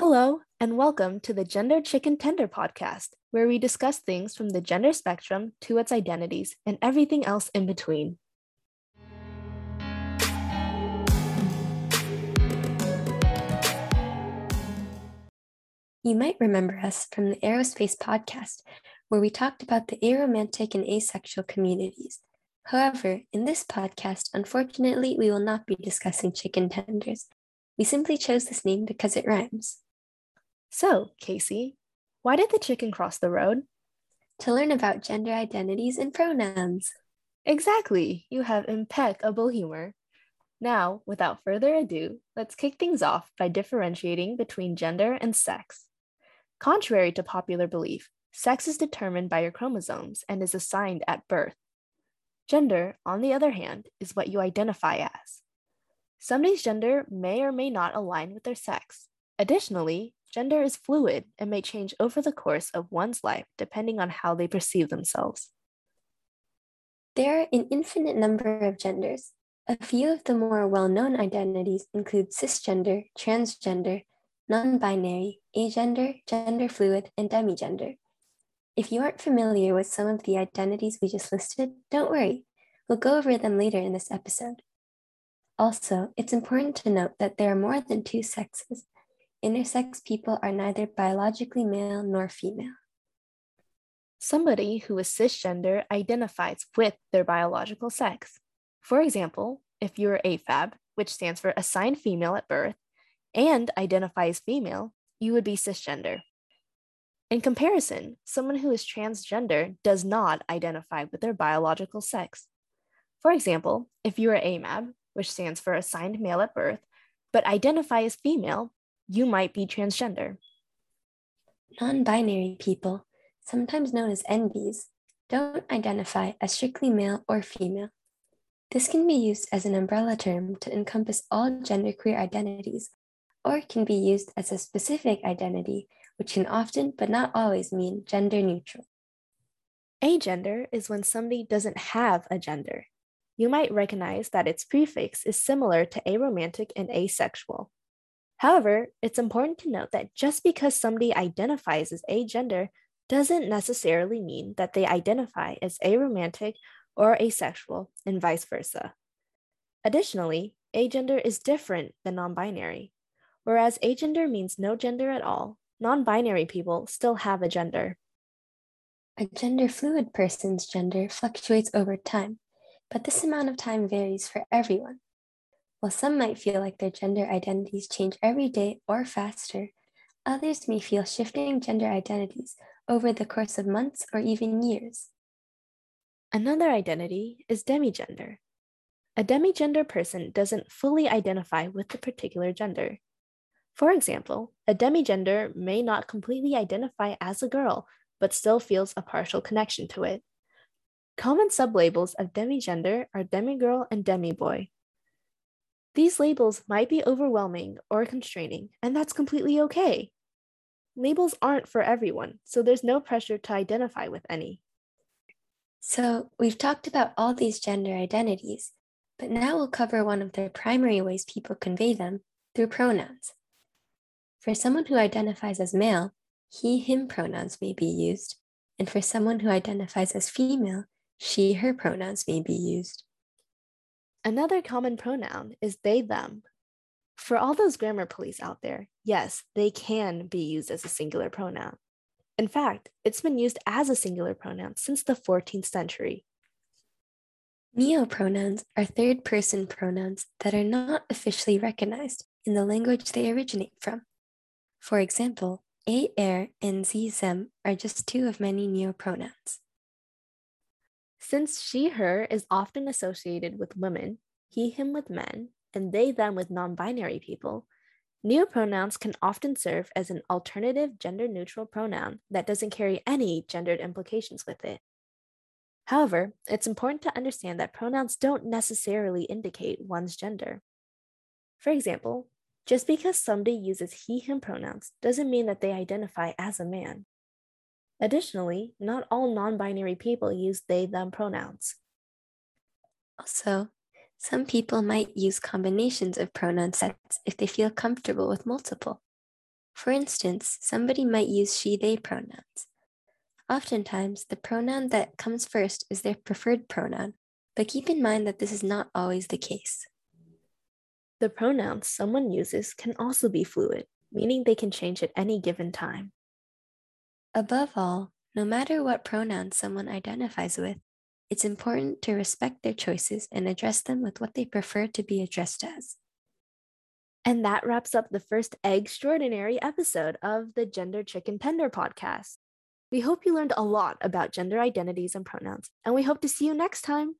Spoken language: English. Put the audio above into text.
Hello, and welcome to the Gender Chicken Tender podcast, where we discuss things from the gender spectrum to its identities and everything else in between. You might remember us from the Aerospace podcast, where we talked about the aromantic and asexual communities. However, in this podcast, unfortunately, we will not be discussing chicken tenders. We simply chose this name because it rhymes. So, Casey, why did the chicken cross the road? To learn about gender identities and pronouns. Exactly, you have impeccable humor. Now, without further ado, let's kick things off by differentiating between gender and sex. Contrary to popular belief, sex is determined by your chromosomes and is assigned at birth. Gender, on the other hand, is what you identify as. Somebody's gender may or may not align with their sex. Additionally, gender is fluid and may change over the course of one's life depending on how they perceive themselves. There are an infinite number of genders. A few of the more well known identities include cisgender, transgender, non binary, agender, gender fluid, and demigender. If you aren't familiar with some of the identities we just listed, don't worry. We'll go over them later in this episode. Also, it's important to note that there are more than two sexes. Intersex people are neither biologically male nor female. Somebody who is cisgender identifies with their biological sex. For example, if you are AFAB, which stands for assigned female at birth, and identify as female, you would be cisgender. In comparison, someone who is transgender does not identify with their biological sex. For example, if you are AMAB, which stands for assigned male at birth, but identify as female, you might be transgender. Non binary people, sometimes known as NBs, don't identify as strictly male or female. This can be used as an umbrella term to encompass all genderqueer identities or can be used as a specific identity, which can often but not always mean gender neutral. Agender is when somebody doesn't have a gender. You might recognize that its prefix is similar to aromantic and asexual. However, it's important to note that just because somebody identifies as agender doesn't necessarily mean that they identify as aromantic or asexual, and vice versa. Additionally, agender is different than non binary. Whereas agender means no gender at all, non binary people still have a gender. A gender fluid person's gender fluctuates over time, but this amount of time varies for everyone. While some might feel like their gender identities change every day or faster, others may feel shifting gender identities over the course of months or even years. Another identity is demigender. A demigender person doesn't fully identify with the particular gender. For example, a demigender may not completely identify as a girl, but still feels a partial connection to it. Common sublabels of demigender are demigirl and demiboy. These labels might be overwhelming or constraining, and that's completely okay. Labels aren't for everyone, so there's no pressure to identify with any. So, we've talked about all these gender identities, but now we'll cover one of the primary ways people convey them through pronouns. For someone who identifies as male, he, him pronouns may be used, and for someone who identifies as female, she, her pronouns may be used. Another common pronoun is they, them. For all those grammar police out there, yes, they can be used as a singular pronoun. In fact, it's been used as a singular pronoun since the 14th century. Neopronouns are third person pronouns that are not officially recognized in the language they originate from. For example, a, er, and z, them are just two of many neopronouns. Since she, her is often associated with women, he, him with men, and they, them with non binary people, neopronouns can often serve as an alternative gender neutral pronoun that doesn't carry any gendered implications with it. However, it's important to understand that pronouns don't necessarily indicate one's gender. For example, just because somebody uses he, him pronouns doesn't mean that they identify as a man. Additionally, not all non binary people use they, them pronouns. Also, some people might use combinations of pronoun sets if they feel comfortable with multiple. For instance, somebody might use she, they pronouns. Oftentimes, the pronoun that comes first is their preferred pronoun, but keep in mind that this is not always the case. The pronouns someone uses can also be fluid, meaning they can change at any given time. Above all, no matter what pronoun someone identifies with, it's important to respect their choices and address them with what they prefer to be addressed as. And that wraps up the first extraordinary episode of the Gender Chicken Tender podcast. We hope you learned a lot about gender identities and pronouns, and we hope to see you next time.